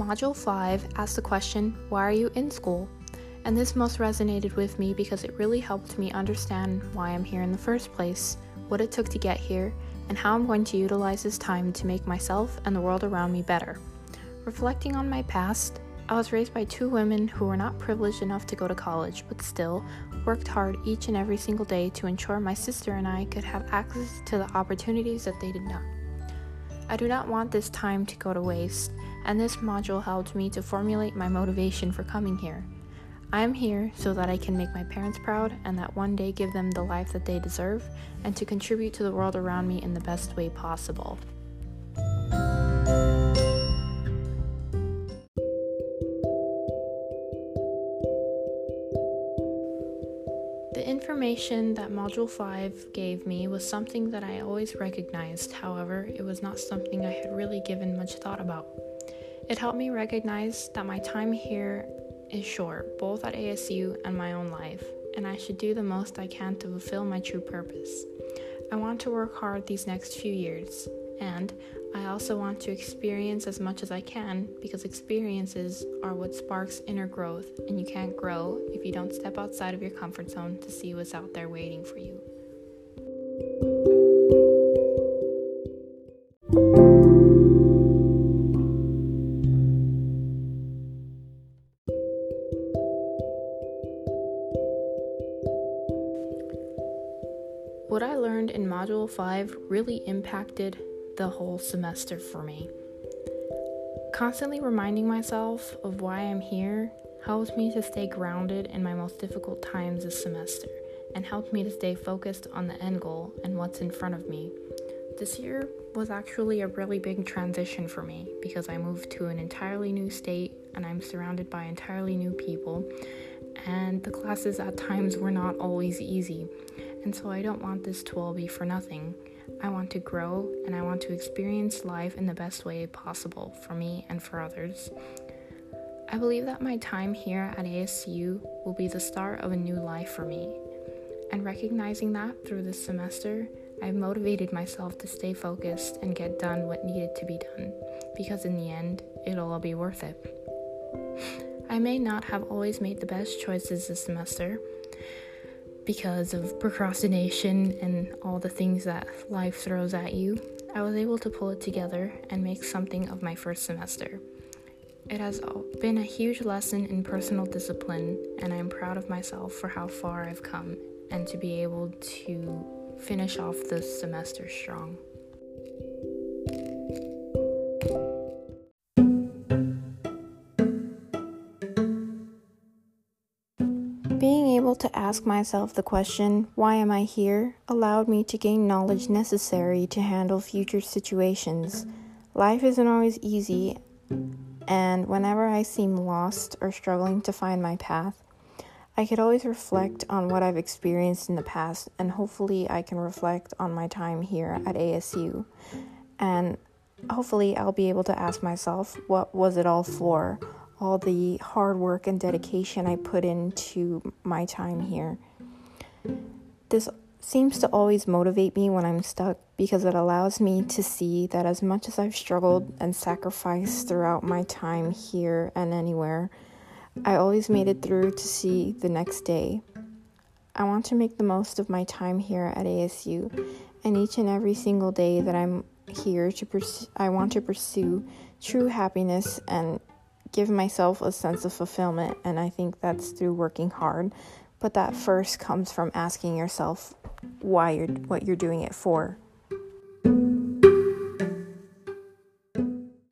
Module 5 asks the question, Why are you in school? And this most resonated with me because it really helped me understand why I'm here in the first place, what it took to get here, and how I'm going to utilize this time to make myself and the world around me better. Reflecting on my past, I was raised by two women who were not privileged enough to go to college, but still worked hard each and every single day to ensure my sister and I could have access to the opportunities that they did not. I do not want this time to go to waste, and this module helped me to formulate my motivation for coming here. I am here so that I can make my parents proud and that one day give them the life that they deserve and to contribute to the world around me in the best way possible. Information that Module 5 gave me was something that I always recognized, however, it was not something I had really given much thought about. It helped me recognize that my time here is short, both at ASU and my own life, and I should do the most I can to fulfill my true purpose. I want to work hard these next few years, and I also want to experience as much as I can because experiences are what sparks inner growth, and you can't grow if you don't step outside of your comfort zone to see what's out there waiting for you. What I learned in Module 5 really impacted the whole semester for me. Constantly reminding myself of why I'm here helps me to stay grounded in my most difficult times this semester and helped me to stay focused on the end goal and what's in front of me. This year was actually a really big transition for me because I moved to an entirely new state and I'm surrounded by entirely new people, and the classes at times were not always easy. And so I don't want this to all be for nothing. I want to grow and I want to experience life in the best way possible for me and for others. I believe that my time here at ASU will be the start of a new life for me. And recognizing that through this semester, I've motivated myself to stay focused and get done what needed to be done, because in the end, it'll all be worth it. I may not have always made the best choices this semester, because of procrastination and all the things that life throws at you, I was able to pull it together and make something of my first semester. It has been a huge lesson in personal discipline, and I'm proud of myself for how far I've come and to be able to finish off this semester strong. To ask myself the question, why am I here, allowed me to gain knowledge necessary to handle future situations. Life isn't always easy, and whenever I seem lost or struggling to find my path, I could always reflect on what I've experienced in the past, and hopefully, I can reflect on my time here at ASU. And hopefully, I'll be able to ask myself, what was it all for? All the hard work and mm-hmm. dedication I put into my time here. This seems to always motivate me when I'm stuck because it allows me to see that as much as I've struggled and sacrificed throughout my time here and anywhere, I always made it through to see the next day. I want to make the most of my time here at ASU, and each and every single day that I'm here to pursue, I want to pursue true happiness and give myself a sense of fulfillment, and I think that's through working hard. But that first comes from asking yourself why you're what you're doing it for.